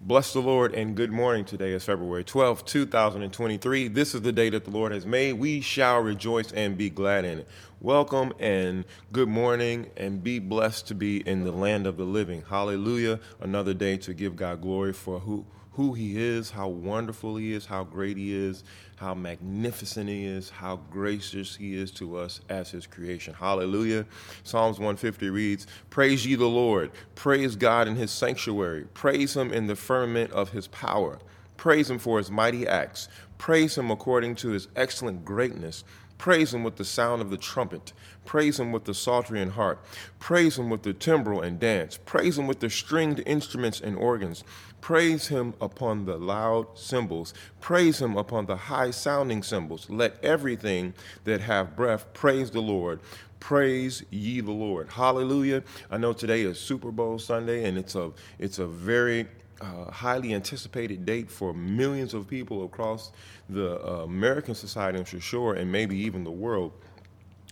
Bless the Lord and good morning. Today is February 12, 2023. This is the day that the Lord has made. We shall rejoice and be glad in it. Welcome and good morning and be blessed to be in the land of the living. Hallelujah. Another day to give God glory for who who he is, how wonderful he is, how great he is, how magnificent he is, how gracious he is to us as his creation. Hallelujah. Psalms 150 reads, Praise ye the Lord, praise God in his sanctuary, praise him in the firmament of his power, praise him for his mighty acts, praise him according to his excellent greatness. Praise him with the sound of the trumpet. Praise him with the psaltery and harp. Praise him with the timbrel and dance. Praise him with the stringed instruments and organs. Praise him upon the loud cymbals. Praise him upon the high sounding cymbals. Let everything that have breath praise the Lord. Praise ye the Lord. Hallelujah. I know today is Super Bowl Sunday and it's a it's a very uh, highly anticipated date for millions of people across the uh, American society, I'm sure, and maybe even the world.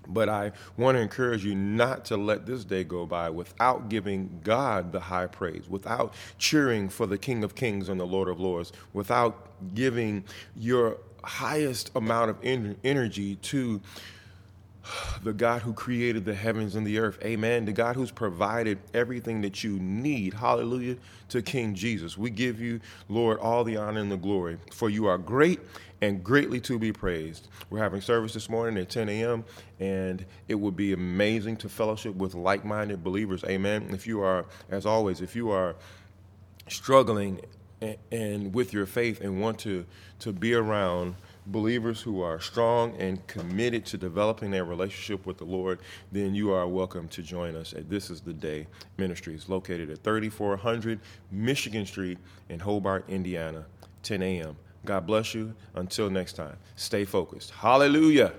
But I want to encourage you not to let this day go by without giving God the high praise, without cheering for the King of Kings and the Lord of Lords, without giving your highest amount of energy to the God who created the heavens and the earth. Amen. The God who's provided everything that you need. Hallelujah to King Jesus. We give you, Lord, all the honor and the glory, for you are great and greatly to be praised. We're having service this morning at 10 a.m., and it would be amazing to fellowship with like minded believers. Amen. If you are, as always, if you are struggling and, and with your faith and want to, to be around, believers who are strong and committed to developing their relationship with the Lord, then you are welcome to join us at This is the Day Ministries, located at 3400 Michigan Street in Hobart, Indiana, 10 a.m. God bless you. Until next time, stay focused. Hallelujah.